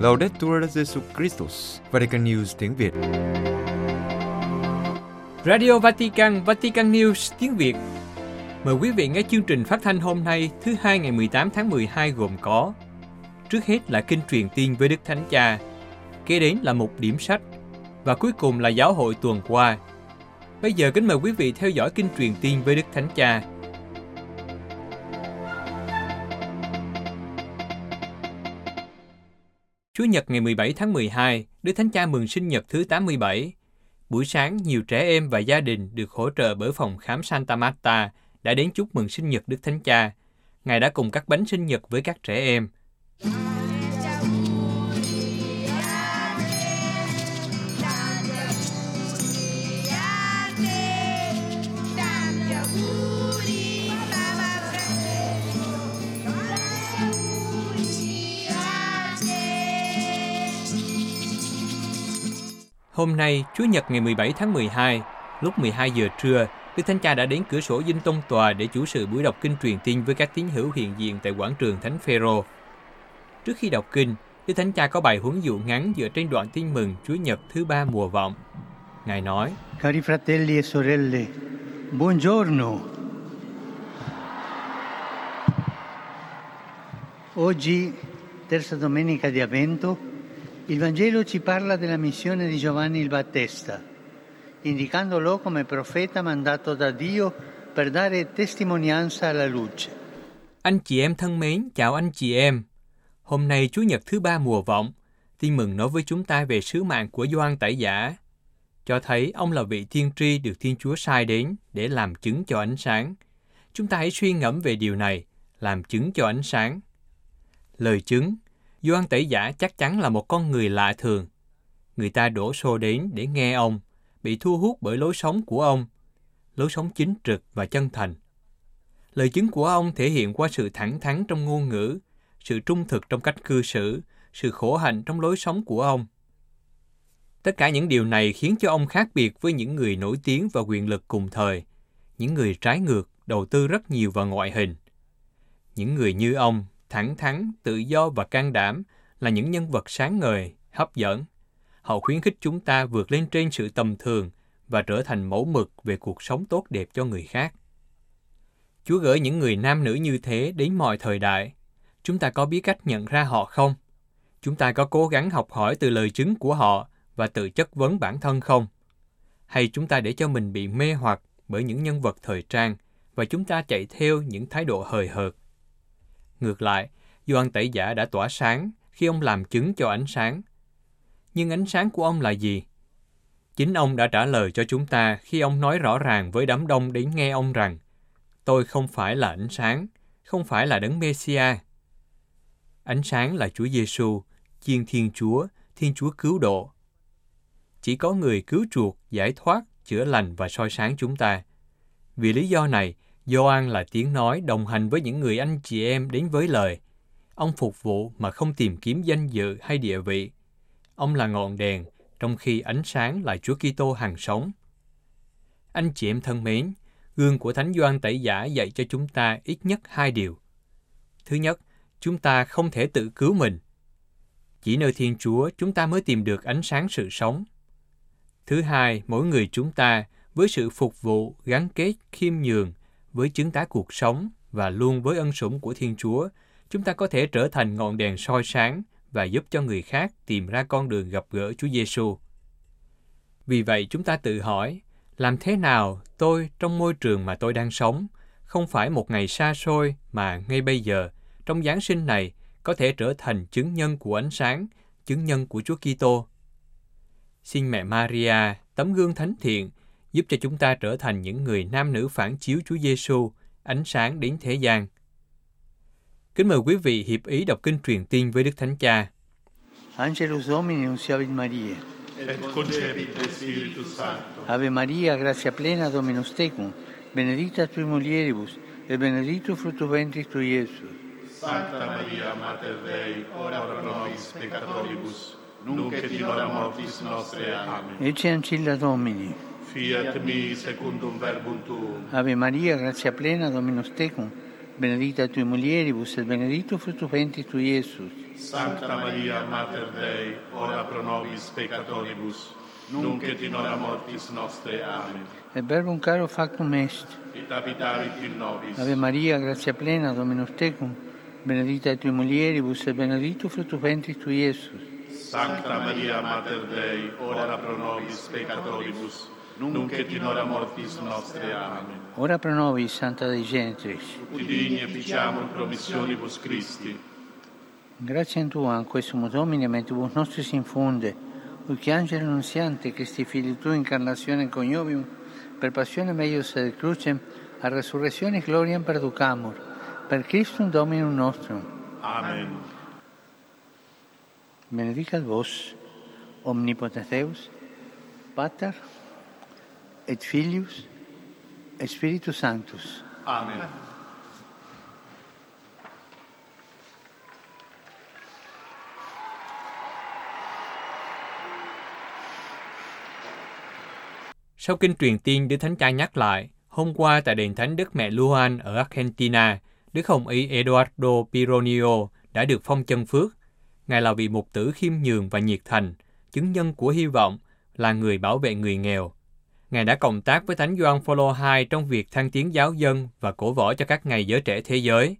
Laudetur Jesu Christus, Vatican News tiếng Việt. Radio Vatican, Vatican News tiếng Việt. Mời quý vị nghe chương trình phát thanh hôm nay thứ hai ngày 18 tháng 12 gồm có Trước hết là kinh truyền tiên với Đức Thánh Cha, kế đến là một điểm sách và cuối cùng là giáo hội tuần qua. Bây giờ kính mời quý vị theo dõi kinh truyền tiên với Đức Thánh Cha. Chủ Nhật ngày 17 tháng 12, Đức Thánh Cha mừng sinh nhật thứ 87. Buổi sáng, nhiều trẻ em và gia đình được hỗ trợ bởi phòng khám Santa Marta đã đến chúc mừng sinh nhật Đức Thánh Cha. Ngài đã cùng các bánh sinh nhật với các trẻ em. Hôm nay, Chúa Nhật ngày 17 tháng 12, lúc 12 giờ trưa, Đức Thánh Cha đã đến cửa sổ Dinh Tông Tòa để chủ sự buổi đọc kinh truyền tin với các tín hữu hiện diện tại quảng trường Thánh Phêrô. Trước khi đọc kinh, Đức Thánh Cha có bài huấn dụ ngắn dựa trên đoạn tin mừng Chúa Nhật thứ ba mùa vọng. Ngài nói, Cari fratelli e sorelle, buongiorno. Oggi, terza domenica di Avvento, il Vangelo ci parla della missione di Giovanni il Battista, indicandolo come profeta mandato da Dio per dare testimonianza alla luce. Anh chị em thân mến, chào anh chị em. Hôm nay Chúa Nhật thứ ba mùa vọng, tin mừng nói với chúng ta về sứ mạng của Gioan Tẩy Giả, cho thấy ông là vị tiên tri được Thiên Chúa sai đến để làm chứng cho ánh sáng. Chúng ta hãy suy ngẫm về điều này, làm chứng cho ánh sáng. Lời chứng, Doan Tẩy Giả chắc chắn là một con người lạ thường. Người ta đổ xô đến để nghe ông, bị thu hút bởi lối sống của ông, lối sống chính trực và chân thành. Lời chứng của ông thể hiện qua sự thẳng thắn trong ngôn ngữ, sự trung thực trong cách cư xử, sự khổ hạnh trong lối sống của ông. Tất cả những điều này khiến cho ông khác biệt với những người nổi tiếng và quyền lực cùng thời, những người trái ngược, đầu tư rất nhiều vào ngoại hình. Những người như ông, thẳng thắn, tự do và can đảm là những nhân vật sáng ngời, hấp dẫn. Họ khuyến khích chúng ta vượt lên trên sự tầm thường và trở thành mẫu mực về cuộc sống tốt đẹp cho người khác. Chúa gửi những người nam nữ như thế đến mọi thời đại. Chúng ta có biết cách nhận ra họ không? Chúng ta có cố gắng học hỏi từ lời chứng của họ và tự chất vấn bản thân không? Hay chúng ta để cho mình bị mê hoặc bởi những nhân vật thời trang và chúng ta chạy theo những thái độ hời hợt? Ngược lại, Doan Tẩy Giả đã tỏa sáng khi ông làm chứng cho ánh sáng. Nhưng ánh sáng của ông là gì? Chính ông đã trả lời cho chúng ta khi ông nói rõ ràng với đám đông đến nghe ông rằng Tôi không phải là ánh sáng, không phải là đấng Messia. Ánh sáng là Chúa Giêsu, Chiên Thiên Chúa, Thiên Chúa cứu độ. Chỉ có người cứu chuộc, giải thoát, chữa lành và soi sáng chúng ta. Vì lý do này, Gioan là tiếng nói đồng hành với những người anh chị em đến với lời. Ông phục vụ mà không tìm kiếm danh dự hay địa vị. Ông là ngọn đèn, trong khi ánh sáng là Chúa Kitô hàng sống. Anh chị em thân mến, gương của Thánh Gioan Tẩy Giả dạy cho chúng ta ít nhất hai điều. Thứ nhất, chúng ta không thể tự cứu mình. Chỉ nơi Thiên Chúa chúng ta mới tìm được ánh sáng sự sống. Thứ hai, mỗi người chúng ta với sự phục vụ, gắn kết, khiêm nhường, với chứng tá cuộc sống và luôn với ân sủng của Thiên Chúa, chúng ta có thể trở thành ngọn đèn soi sáng và giúp cho người khác tìm ra con đường gặp gỡ Chúa Giêsu. Vì vậy chúng ta tự hỏi, làm thế nào tôi trong môi trường mà tôi đang sống, không phải một ngày xa xôi mà ngay bây giờ, trong Giáng sinh này, có thể trở thành chứng nhân của ánh sáng, chứng nhân của Chúa Kitô. Xin mẹ Maria, tấm gương thánh thiện, giúp cho chúng ta trở thành những người nam nữ phản chiếu Chúa Giêsu, ánh sáng đến thế gian. Kính mời quý vị hiệp ý đọc kinh truyền tin với Đức Thánh Cha. Angelus Domini nunciavit Maria. et concepit de Spiritus Sancto. Ave Maria, gratia plena Dominus tecum, benedicta tui mulieribus, et benedictus fructus ventris tui, Iesus. Sancta Maria, Mater Dei, ora pro nobis peccatoribus, nunc et in hora mortis nostre. Amen. Ecce ancilla Domini. Fiat mi secundum verbum tuum. Ave Maria, gratia plena Dominus tecum, benedicta tui mulieribus et benedictus fructus ventris tui, Iesus. Sancta Maria, Mater Dei, ora pro nobis peccatoribus, nunc et in hora mortis nostre. Amen. Et verbum caro factum est. Et habitavit in nobis. Ave Maria, gratia plena, Dominus tecum, benedicta tui mulieribus et benedictus fructus ventris tui, Iesus. Sancta Maria, Mater Dei, ora pro nobis peccatoribus, nunc et in hora mortis nostre. Amen. Ora pro nobis, Santa Dei Gentris. Ut digni efficiamur promissionibus Christi. Grazie a Tua, in questo Domine, mentibus nostris infunde, che angelo annunziante, Christi Fili Tu, incarnazione coniovium, per passione meius et crucem, a resurrezione gloriam perducamur, per Christum Dominum nostrum. Amen. Benedicat vos, omnipotens Deus, Pater, et Filius, et Spiritus Sanctus. Amen. Sau kinh truyền tiên, Đức Thánh Cha nhắc lại, hôm qua tại đền thánh Đức Mẹ Luan ở Argentina, Đức Hồng Y Eduardo Pironio đã được phong chân phước. Ngài là vị mục tử khiêm nhường và nhiệt thành, chứng nhân của hy vọng, là người bảo vệ người nghèo. Ngài đã cộng tác với Thánh Gioan Phaolô II trong việc thăng tiến giáo dân và cổ võ cho các ngày giới trẻ thế giới.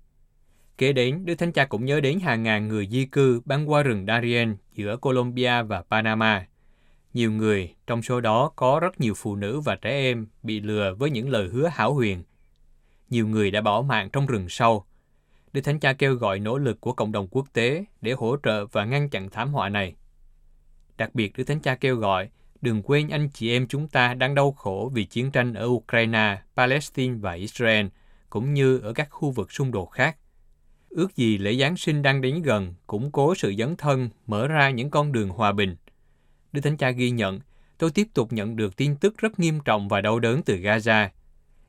Kế đến, Đức Thánh Cha cũng nhớ đến hàng ngàn người di cư băng qua rừng Darien giữa Colombia và Panama. Nhiều người, trong số đó có rất nhiều phụ nữ và trẻ em bị lừa với những lời hứa hảo huyền. Nhiều người đã bỏ mạng trong rừng sâu. Đức Thánh Cha kêu gọi nỗ lực của cộng đồng quốc tế để hỗ trợ và ngăn chặn thảm họa này. Đặc biệt, Đức Thánh Cha kêu gọi đừng quên anh chị em chúng ta đang đau khổ vì chiến tranh ở Ukraine, Palestine và Israel, cũng như ở các khu vực xung đột khác. Ước gì lễ Giáng sinh đang đến gần, củng cố sự dấn thân, mở ra những con đường hòa bình. Đức Thánh Cha ghi nhận, tôi tiếp tục nhận được tin tức rất nghiêm trọng và đau đớn từ Gaza.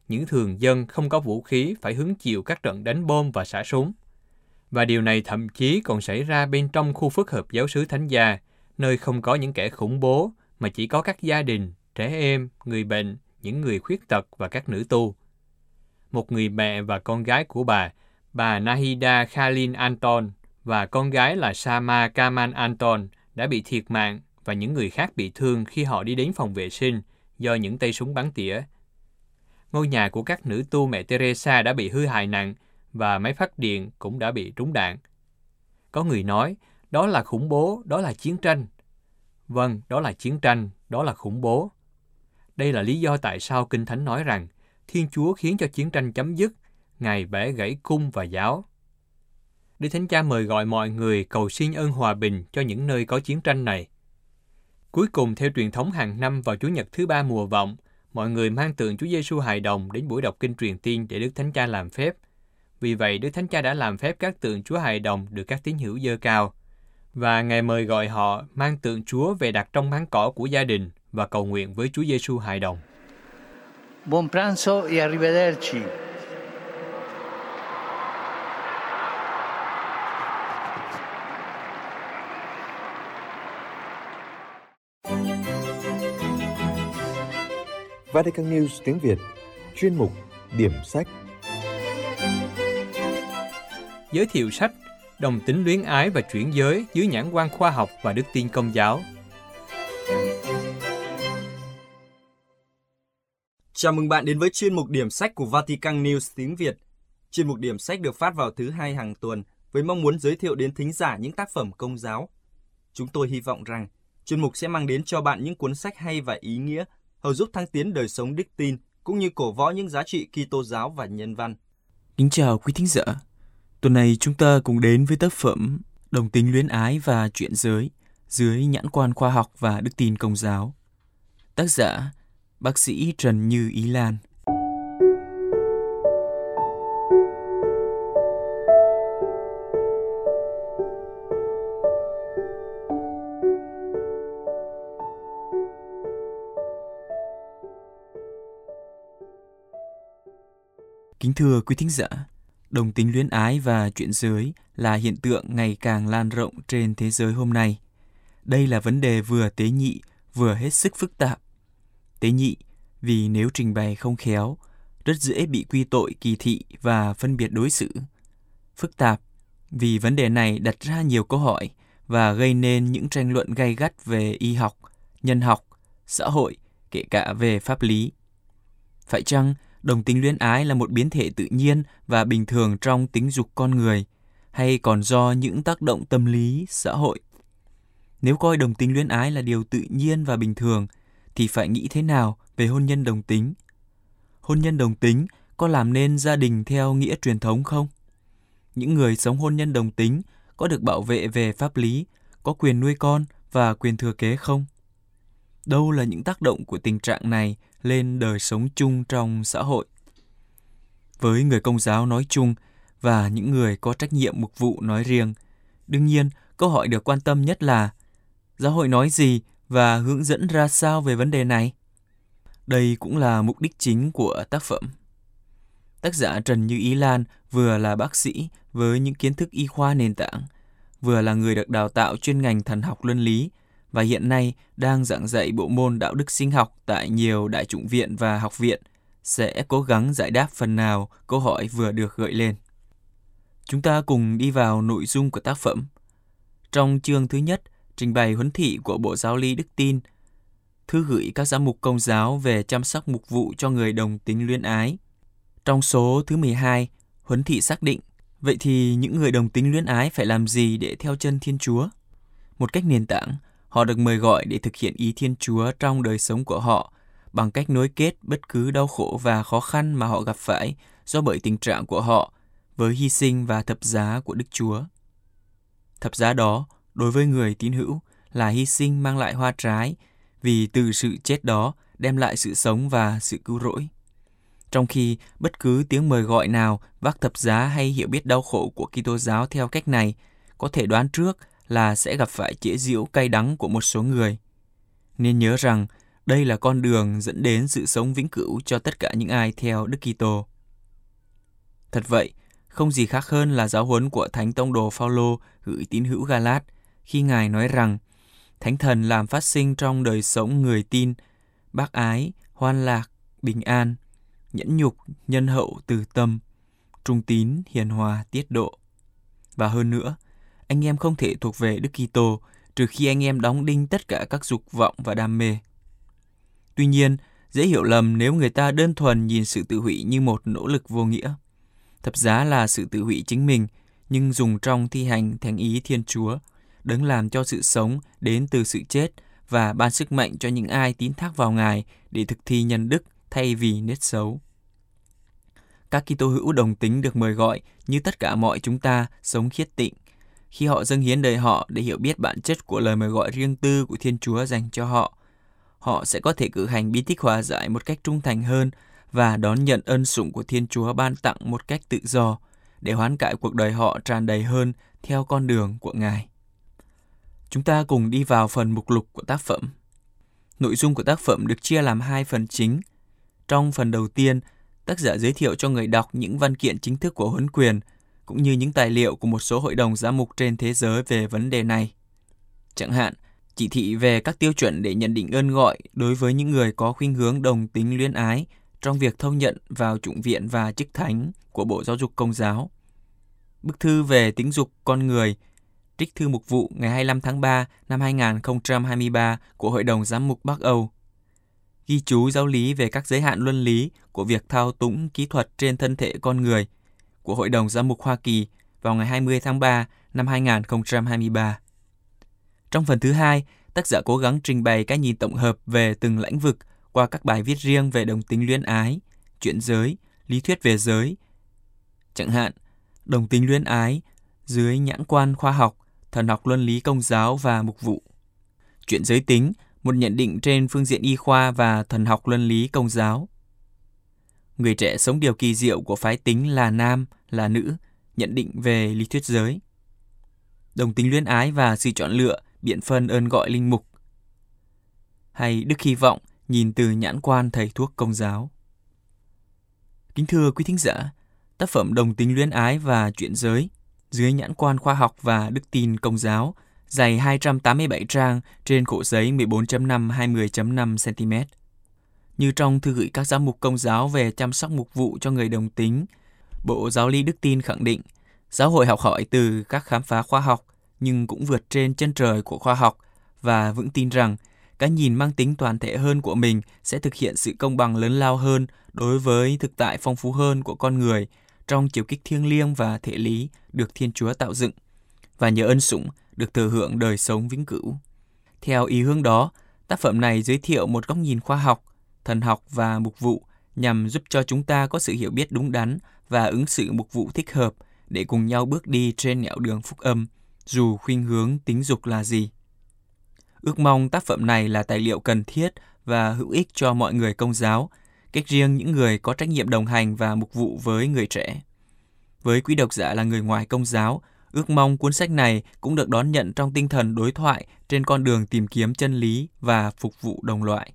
Những thường dân không có vũ khí phải hứng chịu các trận đánh bom và xả súng. Và điều này thậm chí còn xảy ra bên trong khu phức hợp giáo sứ Thánh Gia, nơi không có những kẻ khủng bố, mà chỉ có các gia đình, trẻ em, người bệnh, những người khuyết tật và các nữ tu. Một người mẹ và con gái của bà, bà Nahida Khalin Anton và con gái là Sama Kaman Anton đã bị thiệt mạng và những người khác bị thương khi họ đi đến phòng vệ sinh do những tay súng bắn tỉa. Ngôi nhà của các nữ tu mẹ Teresa đã bị hư hại nặng và máy phát điện cũng đã bị trúng đạn. Có người nói, đó là khủng bố, đó là chiến tranh. Vâng, đó là chiến tranh, đó là khủng bố. Đây là lý do tại sao Kinh Thánh nói rằng Thiên Chúa khiến cho chiến tranh chấm dứt, Ngài bẻ gãy cung và giáo. Đức Thánh Cha mời gọi mọi người cầu xin ơn hòa bình cho những nơi có chiến tranh này. Cuối cùng, theo truyền thống hàng năm vào Chủ nhật thứ ba mùa vọng, mọi người mang tượng Chúa Giêsu hài đồng đến buổi đọc kinh truyền tiên để Đức Thánh Cha làm phép. Vì vậy, Đức Thánh Cha đã làm phép các tượng Chúa hài đồng được các tín hữu dơ cao. Và Ngài mời gọi họ mang tượng Chúa về đặt trong máng cỏ của gia đình và cầu nguyện với Chúa Giêsu hài đồng. Buon pranzo e arrivederci. Vatican News tiếng Việt Chuyên mục Điểm sách Giới thiệu sách Đồng tính luyến ái và chuyển giới dưới nhãn quan khoa học và đức tin công giáo. Chào mừng bạn đến với chuyên mục điểm sách của Vatican News tiếng Việt. Chuyên mục điểm sách được phát vào thứ hai hàng tuần với mong muốn giới thiệu đến thính giả những tác phẩm công giáo. Chúng tôi hy vọng rằng chuyên mục sẽ mang đến cho bạn những cuốn sách hay và ý nghĩa, hầu giúp thăng tiến đời sống đức tin cũng như cổ võ những giá trị Kitô giáo và nhân văn. Kính chào quý thính giả. Tuần này chúng ta cùng đến với tác phẩm Đồng tính luyến ái và chuyện giới dưới nhãn quan khoa học và đức tin công giáo. Tác giả Bác sĩ Trần Như Ý Lan Kính thưa quý thính giả, đồng tính luyến ái và chuyện giới là hiện tượng ngày càng lan rộng trên thế giới hôm nay. Đây là vấn đề vừa tế nhị, vừa hết sức phức tạp. Tế nhị vì nếu trình bày không khéo, rất dễ bị quy tội kỳ thị và phân biệt đối xử. Phức tạp vì vấn đề này đặt ra nhiều câu hỏi và gây nên những tranh luận gay gắt về y học, nhân học, xã hội, kể cả về pháp lý. Phải chăng đồng tính luyến ái là một biến thể tự nhiên và bình thường trong tính dục con người, hay còn do những tác động tâm lý, xã hội? Nếu coi đồng tính luyến ái là điều tự nhiên và bình thường, thì phải nghĩ thế nào về hôn nhân đồng tính? Hôn nhân đồng tính có làm nên gia đình theo nghĩa truyền thống không? Những người sống hôn nhân đồng tính có được bảo vệ về pháp lý, có quyền nuôi con và quyền thừa kế không? Đâu là những tác động của tình trạng này lên đời sống chung trong xã hội? Với người công giáo nói chung và những người có trách nhiệm mục vụ nói riêng, đương nhiên câu hỏi được quan tâm nhất là giáo hội nói gì và hướng dẫn ra sao về vấn đề này? Đây cũng là mục đích chính của tác phẩm. Tác giả Trần Như Ý Lan vừa là bác sĩ với những kiến thức y khoa nền tảng, vừa là người được đào tạo chuyên ngành thần học luân lý và hiện nay đang giảng dạy bộ môn đạo đức sinh học tại nhiều đại chủng viện và học viện, sẽ cố gắng giải đáp phần nào câu hỏi vừa được gợi lên. Chúng ta cùng đi vào nội dung của tác phẩm. Trong chương thứ nhất, trình bày huấn thị của Bộ Giáo lý Đức Tin, thư gửi các giám mục công giáo về chăm sóc mục vụ cho người đồng tính luyến ái. Trong số thứ 12, huấn thị xác định, vậy thì những người đồng tính luyến ái phải làm gì để theo chân Thiên Chúa? Một cách nền tảng, họ được mời gọi để thực hiện ý Thiên Chúa trong đời sống của họ bằng cách nối kết bất cứ đau khổ và khó khăn mà họ gặp phải do bởi tình trạng của họ với hy sinh và thập giá của Đức Chúa. Thập giá đó, đối với người tín hữu, là hy sinh mang lại hoa trái, vì từ sự chết đó đem lại sự sống và sự cứu rỗi. Trong khi bất cứ tiếng mời gọi nào vác thập giá hay hiểu biết đau khổ của Kitô giáo theo cách này có thể đoán trước là sẽ gặp phải chế giễu cay đắng của một số người. Nên nhớ rằng đây là con đường dẫn đến sự sống vĩnh cửu cho tất cả những ai theo Đức Kitô. Thật vậy, không gì khác hơn là giáo huấn của Thánh Tông đồ Phaolô gửi tín hữu Galat khi Ngài nói rằng Thánh Thần làm phát sinh trong đời sống người tin bác ái, hoan lạc, bình an, nhẫn nhục, nhân hậu, từ tâm, trung tín, hiền hòa, tiết độ. Và hơn nữa, anh em không thể thuộc về Đức Kitô trừ khi anh em đóng đinh tất cả các dục vọng và đam mê. Tuy nhiên, dễ hiểu lầm nếu người ta đơn thuần nhìn sự tự hủy như một nỗ lực vô nghĩa. Thập giá là sự tự hủy chính mình, nhưng dùng trong thi hành thánh ý Thiên Chúa, đấng làm cho sự sống đến từ sự chết và ban sức mạnh cho những ai tín thác vào Ngài để thực thi nhân đức thay vì nết xấu. Các Kitô hữu đồng tính được mời gọi như tất cả mọi chúng ta sống khiết tịnh, khi họ dâng hiến đời họ để hiểu biết bản chất của lời mời gọi riêng tư của Thiên Chúa dành cho họ. Họ sẽ có thể cử hành bí tích hòa giải một cách trung thành hơn và đón nhận ân sủng của Thiên Chúa ban tặng một cách tự do để hoán cải cuộc đời họ tràn đầy hơn theo con đường của Ngài. Chúng ta cùng đi vào phần mục lục của tác phẩm. Nội dung của tác phẩm được chia làm hai phần chính. Trong phần đầu tiên, tác giả giới thiệu cho người đọc những văn kiện chính thức của huấn quyền, cũng như những tài liệu của một số hội đồng giám mục trên thế giới về vấn đề này. Chẳng hạn, chỉ thị về các tiêu chuẩn để nhận định ơn gọi đối với những người có khuynh hướng đồng tính luyến ái trong việc thông nhận vào chủng viện và chức thánh của Bộ Giáo dục Công giáo. Bức thư về tính dục con người, trích thư mục vụ ngày 25 tháng 3 năm 2023 của Hội đồng Giám mục Bắc Âu. Ghi chú giáo lý về các giới hạn luân lý của việc thao túng kỹ thuật trên thân thể con người của Hội đồng Giám mục Hoa Kỳ vào ngày 20 tháng 3 năm 2023. Trong phần thứ hai, tác giả cố gắng trình bày cái nhìn tổng hợp về từng lĩnh vực qua các bài viết riêng về đồng tính luyến ái, chuyện giới, lý thuyết về giới. Chẳng hạn, đồng tính luyến ái dưới nhãn quan khoa học, thần học luân lý công giáo và mục vụ. Chuyện giới tính, một nhận định trên phương diện y khoa và thần học luân lý công giáo. Người trẻ sống điều kỳ diệu của phái tính là nam, là nữ, nhận định về lý thuyết giới. Đồng tính luyến ái và sự chọn lựa, biện phân ơn gọi linh mục. Hay đức hy vọng, nhìn từ nhãn quan thầy thuốc công giáo. Kính thưa quý thính giả, tác phẩm Đồng tính luyến ái và chuyện giới dưới nhãn quan khoa học và đức tin công giáo dày 287 trang trên khổ giấy 14.5 20.5 cm. Như trong thư gửi các giám mục công giáo về chăm sóc mục vụ cho người đồng tính, Bộ Giáo lý Đức Tin khẳng định giáo hội học hỏi từ các khám phá khoa học nhưng cũng vượt trên chân trời của khoa học và vững tin rằng cái nhìn mang tính toàn thể hơn của mình sẽ thực hiện sự công bằng lớn lao hơn đối với thực tại phong phú hơn của con người trong chiều kích thiêng liêng và thể lý được Thiên Chúa tạo dựng và nhờ ân sủng được thừa hưởng đời sống vĩnh cửu. Theo ý hướng đó, tác phẩm này giới thiệu một góc nhìn khoa học, thần học và mục vụ nhằm giúp cho chúng ta có sự hiểu biết đúng đắn và ứng xử mục vụ thích hợp để cùng nhau bước đi trên nẻo đường phúc âm, dù khuynh hướng tính dục là gì. Ước mong tác phẩm này là tài liệu cần thiết và hữu ích cho mọi người công giáo, cách riêng những người có trách nhiệm đồng hành và mục vụ với người trẻ. Với quý độc giả là người ngoài công giáo, ước mong cuốn sách này cũng được đón nhận trong tinh thần đối thoại trên con đường tìm kiếm chân lý và phục vụ đồng loại.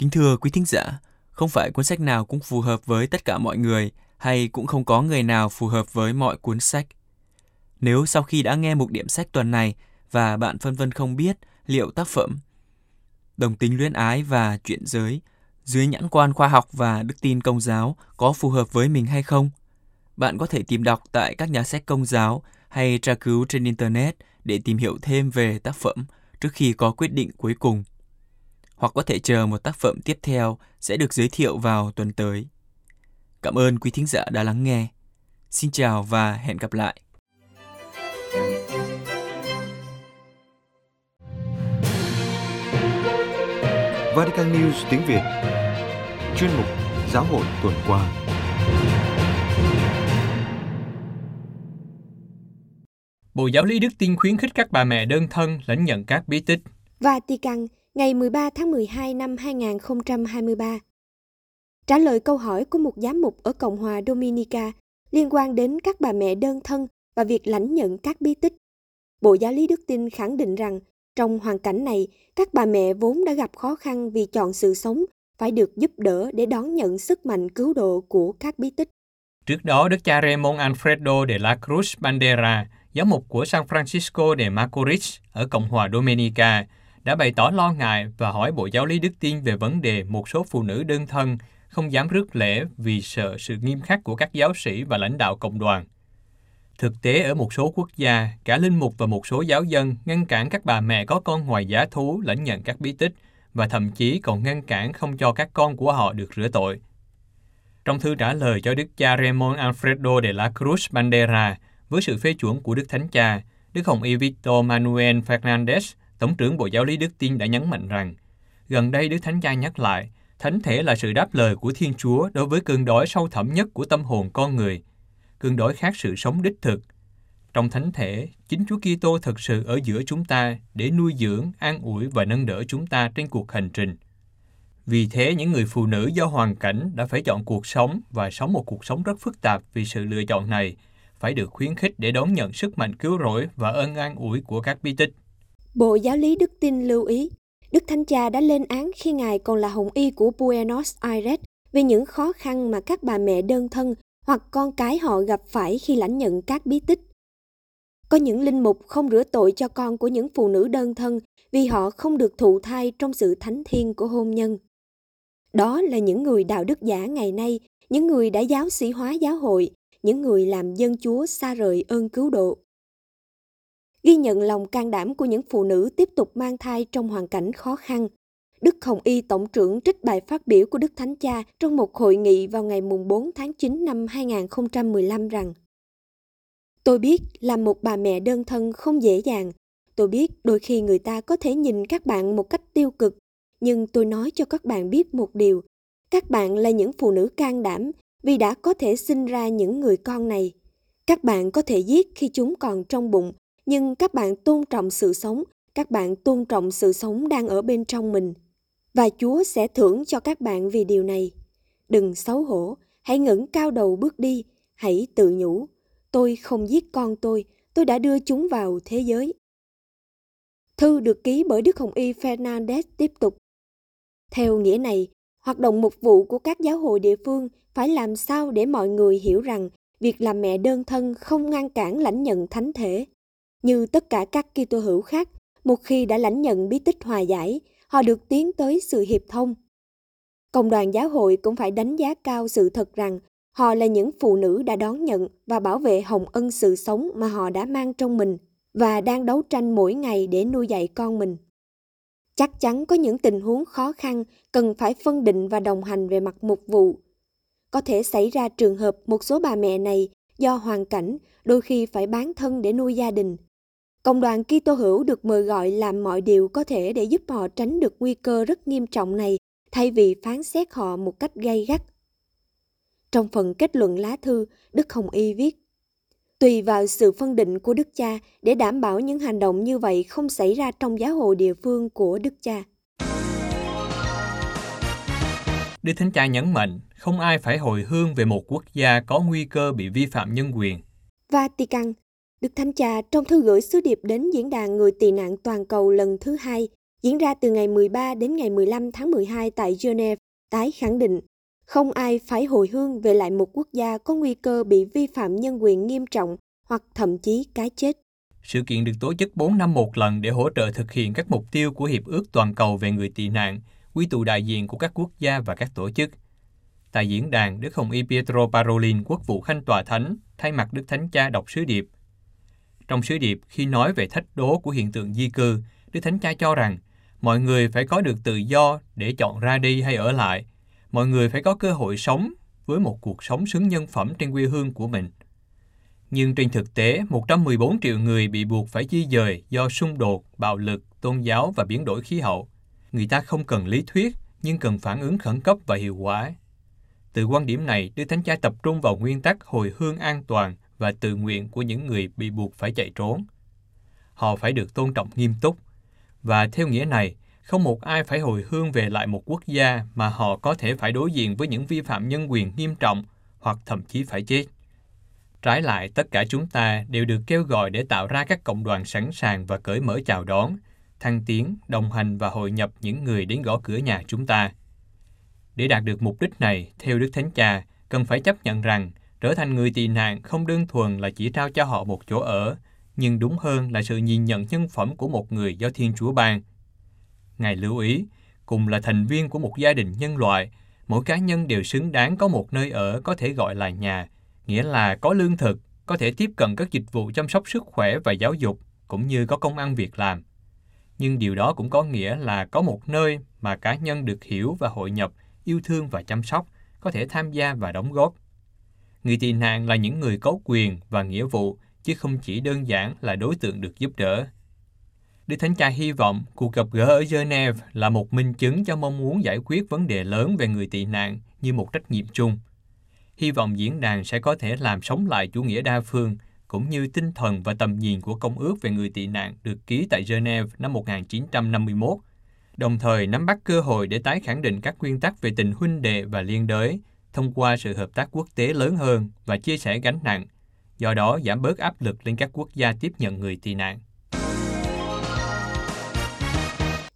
Kính thưa quý thính giả, không phải cuốn sách nào cũng phù hợp với tất cả mọi người hay cũng không có người nào phù hợp với mọi cuốn sách. Nếu sau khi đã nghe một điểm sách tuần này và bạn phân vân không biết liệu tác phẩm đồng tính luyến ái và chuyện giới dưới nhãn quan khoa học và đức tin công giáo có phù hợp với mình hay không, bạn có thể tìm đọc tại các nhà sách công giáo hay tra cứu trên Internet để tìm hiểu thêm về tác phẩm trước khi có quyết định cuối cùng. Hoặc có thể chờ một tác phẩm tiếp theo sẽ được giới thiệu vào tuần tới. Cảm ơn quý thính giả đã lắng nghe. Xin chào và hẹn gặp lại. Vatican News tiếng Việt Chuyên mục Giáo hội tuần qua Bộ Giáo lý Đức Tin khuyến khích các bà mẹ đơn thân lãnh nhận các bí tích. Vatican, ngày 13 tháng 12 năm 2023. Trả lời câu hỏi của một giám mục ở Cộng hòa Dominica liên quan đến các bà mẹ đơn thân và việc lãnh nhận các bí tích. Bộ Giáo lý Đức Tin khẳng định rằng trong hoàn cảnh này, các bà mẹ vốn đã gặp khó khăn vì chọn sự sống phải được giúp đỡ để đón nhận sức mạnh cứu độ của các bí tích. Trước đó, Đức cha Raymond Alfredo de la Cruz Bandera, giám mục của San Francisco de Macorís ở Cộng hòa Dominica, đã bày tỏ lo ngại và hỏi Bộ Giáo lý Đức tiên về vấn đề một số phụ nữ đơn thân không dám rước lễ vì sợ sự nghiêm khắc của các giáo sĩ và lãnh đạo cộng đoàn. Thực tế ở một số quốc gia, cả linh mục và một số giáo dân ngăn cản các bà mẹ có con ngoài giá thú lãnh nhận các bí tích và thậm chí còn ngăn cản không cho các con của họ được rửa tội. Trong thư trả lời cho Đức cha Raymond Alfredo de la Cruz Bandera, với sự phê chuẩn của Đức Thánh Cha, Đức Hồng Y Victor Manuel Fernandez, Tổng trưởng Bộ Giáo lý Đức Tin đã nhấn mạnh rằng, gần đây Đức Thánh Cha nhắc lại, Thánh thể là sự đáp lời của Thiên Chúa đối với cơn đói sâu thẳm nhất của tâm hồn con người – cơn đói khác sự sống đích thực. Trong thánh thể, chính Chúa Kitô thực sự ở giữa chúng ta để nuôi dưỡng, an ủi và nâng đỡ chúng ta trên cuộc hành trình. Vì thế, những người phụ nữ do hoàn cảnh đã phải chọn cuộc sống và sống một cuộc sống rất phức tạp vì sự lựa chọn này, phải được khuyến khích để đón nhận sức mạnh cứu rỗi và ơn an ủi của các bi tích. Bộ Giáo lý Đức Tin lưu ý, Đức Thánh Cha đã lên án khi Ngài còn là hồng y của Buenos Aires về những khó khăn mà các bà mẹ đơn thân hoặc con cái họ gặp phải khi lãnh nhận các bí tích. Có những linh mục không rửa tội cho con của những phụ nữ đơn thân vì họ không được thụ thai trong sự thánh thiên của hôn nhân. Đó là những người đạo đức giả ngày nay, những người đã giáo sĩ hóa giáo hội, những người làm dân chúa xa rời ơn cứu độ. Ghi nhận lòng can đảm của những phụ nữ tiếp tục mang thai trong hoàn cảnh khó khăn, Đức Hồng Y Tổng trưởng trích bài phát biểu của Đức Thánh Cha trong một hội nghị vào ngày 4 tháng 9 năm 2015 rằng Tôi biết làm một bà mẹ đơn thân không dễ dàng. Tôi biết đôi khi người ta có thể nhìn các bạn một cách tiêu cực, nhưng tôi nói cho các bạn biết một điều. Các bạn là những phụ nữ can đảm vì đã có thể sinh ra những người con này. Các bạn có thể giết khi chúng còn trong bụng, nhưng các bạn tôn trọng sự sống, các bạn tôn trọng sự sống đang ở bên trong mình và Chúa sẽ thưởng cho các bạn vì điều này. Đừng xấu hổ, hãy ngẩng cao đầu bước đi, hãy tự nhủ, tôi không giết con tôi, tôi đã đưa chúng vào thế giới. Thư được ký bởi Đức Hồng Y Fernandez tiếp tục. Theo nghĩa này, hoạt động mục vụ của các giáo hội địa phương phải làm sao để mọi người hiểu rằng việc làm mẹ đơn thân không ngăn cản lãnh nhận thánh thể. Như tất cả các Kitô hữu khác, một khi đã lãnh nhận bí tích hòa giải, họ được tiến tới sự hiệp thông. Công đoàn giáo hội cũng phải đánh giá cao sự thật rằng họ là những phụ nữ đã đón nhận và bảo vệ hồng ân sự sống mà họ đã mang trong mình và đang đấu tranh mỗi ngày để nuôi dạy con mình. Chắc chắn có những tình huống khó khăn cần phải phân định và đồng hành về mặt mục vụ. Có thể xảy ra trường hợp một số bà mẹ này do hoàn cảnh đôi khi phải bán thân để nuôi gia đình. Cộng đoàn Kitô hữu được mời gọi làm mọi điều có thể để giúp họ tránh được nguy cơ rất nghiêm trọng này thay vì phán xét họ một cách gay gắt. Trong phần kết luận lá thư, Đức Hồng Y viết Tùy vào sự phân định của Đức Cha để đảm bảo những hành động như vậy không xảy ra trong giáo hội địa phương của Đức Cha. Đức Thánh Cha nhấn mạnh không ai phải hồi hương về một quốc gia có nguy cơ bị vi phạm nhân quyền. Vatican Đức Thánh Cha trong thư gửi sứ điệp đến diễn đàn người tị nạn toàn cầu lần thứ hai diễn ra từ ngày 13 đến ngày 15 tháng 12 tại Geneva tái khẳng định không ai phải hồi hương về lại một quốc gia có nguy cơ bị vi phạm nhân quyền nghiêm trọng hoặc thậm chí cái chết. Sự kiện được tổ chức 4 năm một lần để hỗ trợ thực hiện các mục tiêu của Hiệp ước Toàn cầu về người tị nạn, quy tụ đại diện của các quốc gia và các tổ chức. Tại diễn đàn, Đức Hồng Y Pietro Parolin, quốc vụ Khanh Tòa Thánh, thay mặt Đức Thánh Cha đọc sứ điệp. Trong sứ điệp, khi nói về thách đố của hiện tượng di cư, Đức Thánh Cha cho rằng mọi người phải có được tự do để chọn ra đi hay ở lại. Mọi người phải có cơ hội sống với một cuộc sống xứng nhân phẩm trên quê hương của mình. Nhưng trên thực tế, 114 triệu người bị buộc phải di dời do xung đột, bạo lực, tôn giáo và biến đổi khí hậu. Người ta không cần lý thuyết, nhưng cần phản ứng khẩn cấp và hiệu quả. Từ quan điểm này, Đức Thánh Cha tập trung vào nguyên tắc hồi hương an toàn và tự nguyện của những người bị buộc phải chạy trốn. Họ phải được tôn trọng nghiêm túc, và theo nghĩa này, không một ai phải hồi hương về lại một quốc gia mà họ có thể phải đối diện với những vi phạm nhân quyền nghiêm trọng hoặc thậm chí phải chết. Trái lại, tất cả chúng ta đều được kêu gọi để tạo ra các cộng đoàn sẵn sàng và cởi mở chào đón, thăng tiến, đồng hành và hội nhập những người đến gõ cửa nhà chúng ta. Để đạt được mục đích này, theo Đức Thánh Cha, cần phải chấp nhận rằng trở thành người tị nạn không đơn thuần là chỉ trao cho họ một chỗ ở, nhưng đúng hơn là sự nhìn nhận nhân phẩm của một người do Thiên Chúa ban. Ngài lưu ý, cùng là thành viên của một gia đình nhân loại, mỗi cá nhân đều xứng đáng có một nơi ở có thể gọi là nhà, nghĩa là có lương thực, có thể tiếp cận các dịch vụ chăm sóc sức khỏe và giáo dục, cũng như có công ăn việc làm. Nhưng điều đó cũng có nghĩa là có một nơi mà cá nhân được hiểu và hội nhập, yêu thương và chăm sóc, có thể tham gia và đóng góp. Người tị nạn là những người có quyền và nghĩa vụ chứ không chỉ đơn giản là đối tượng được giúp đỡ. Đức Thánh Cha hy vọng cuộc gặp gỡ ở Geneva là một minh chứng cho mong muốn giải quyết vấn đề lớn về người tị nạn như một trách nhiệm chung. Hy vọng diễn đàn sẽ có thể làm sống lại chủ nghĩa đa phương cũng như tinh thần và tầm nhìn của Công ước về người tị nạn được ký tại Geneva năm 1951, đồng thời nắm bắt cơ hội để tái khẳng định các nguyên tắc về tình huynh đệ và liên đới thông qua sự hợp tác quốc tế lớn hơn và chia sẻ gánh nặng do đó giảm bớt áp lực lên các quốc gia tiếp nhận người tị nạn.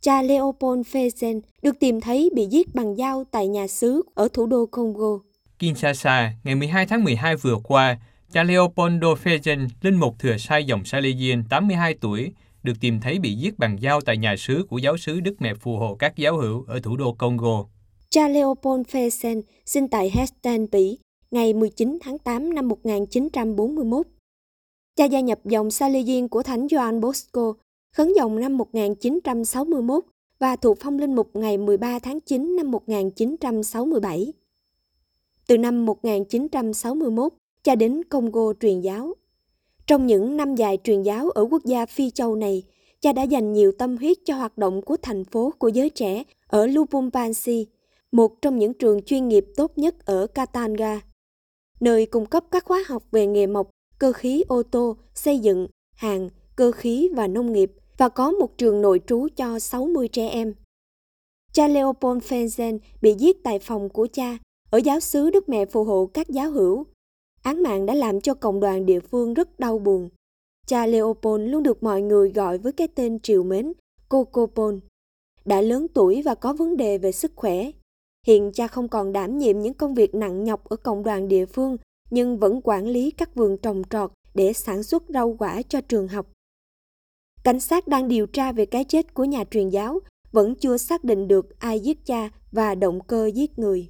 Cha Leopold Fezen được tìm thấy bị giết bằng dao tại nhà xứ ở thủ đô Congo. Kinshasa, ngày 12 tháng 12 vừa qua, cha Leopoldo Fezen, linh mục thừa sai dòng Salesian 82 tuổi, được tìm thấy bị giết bằng dao tại nhà xứ của giáo sứ Đức Mẹ phù hộ các giáo hữu ở thủ đô Congo. Cha Leopold Fesen sinh tại Hesten, Bỉ ngày 19 tháng 8 năm 1941. Cha gia nhập dòng Salesian của Thánh Gioan Bosco, khấn dòng năm 1961 và thuộc phong linh mục ngày 13 tháng 9 năm 1967. Từ năm 1961, cha đến Congo truyền giáo. Trong những năm dài truyền giáo ở quốc gia Phi Châu này, cha đã dành nhiều tâm huyết cho hoạt động của thành phố của giới trẻ ở Lubumbashi, một trong những trường chuyên nghiệp tốt nhất ở Katanga nơi cung cấp các khóa học về nghề mộc, cơ khí ô tô, xây dựng, hàng, cơ khí và nông nghiệp và có một trường nội trú cho 60 trẻ em. Cha Leopold Fenzen bị giết tại phòng của cha ở giáo xứ Đức Mẹ phù hộ các giáo hữu. Án mạng đã làm cho cộng đoàn địa phương rất đau buồn. Cha Leopold luôn được mọi người gọi với cái tên triều mến Cocopol. Đã lớn tuổi và có vấn đề về sức khỏe, Hiện cha không còn đảm nhiệm những công việc nặng nhọc ở cộng đoàn địa phương, nhưng vẫn quản lý các vườn trồng trọt để sản xuất rau quả cho trường học. Cảnh sát đang điều tra về cái chết của nhà truyền giáo, vẫn chưa xác định được ai giết cha và động cơ giết người.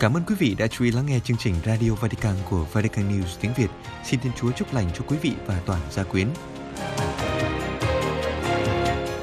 Cảm ơn quý vị đã chú ý lắng nghe chương trình Radio Vatican của Vatican News tiếng Việt. Xin Thiên Chúa chúc lành cho quý vị và toàn gia quyến.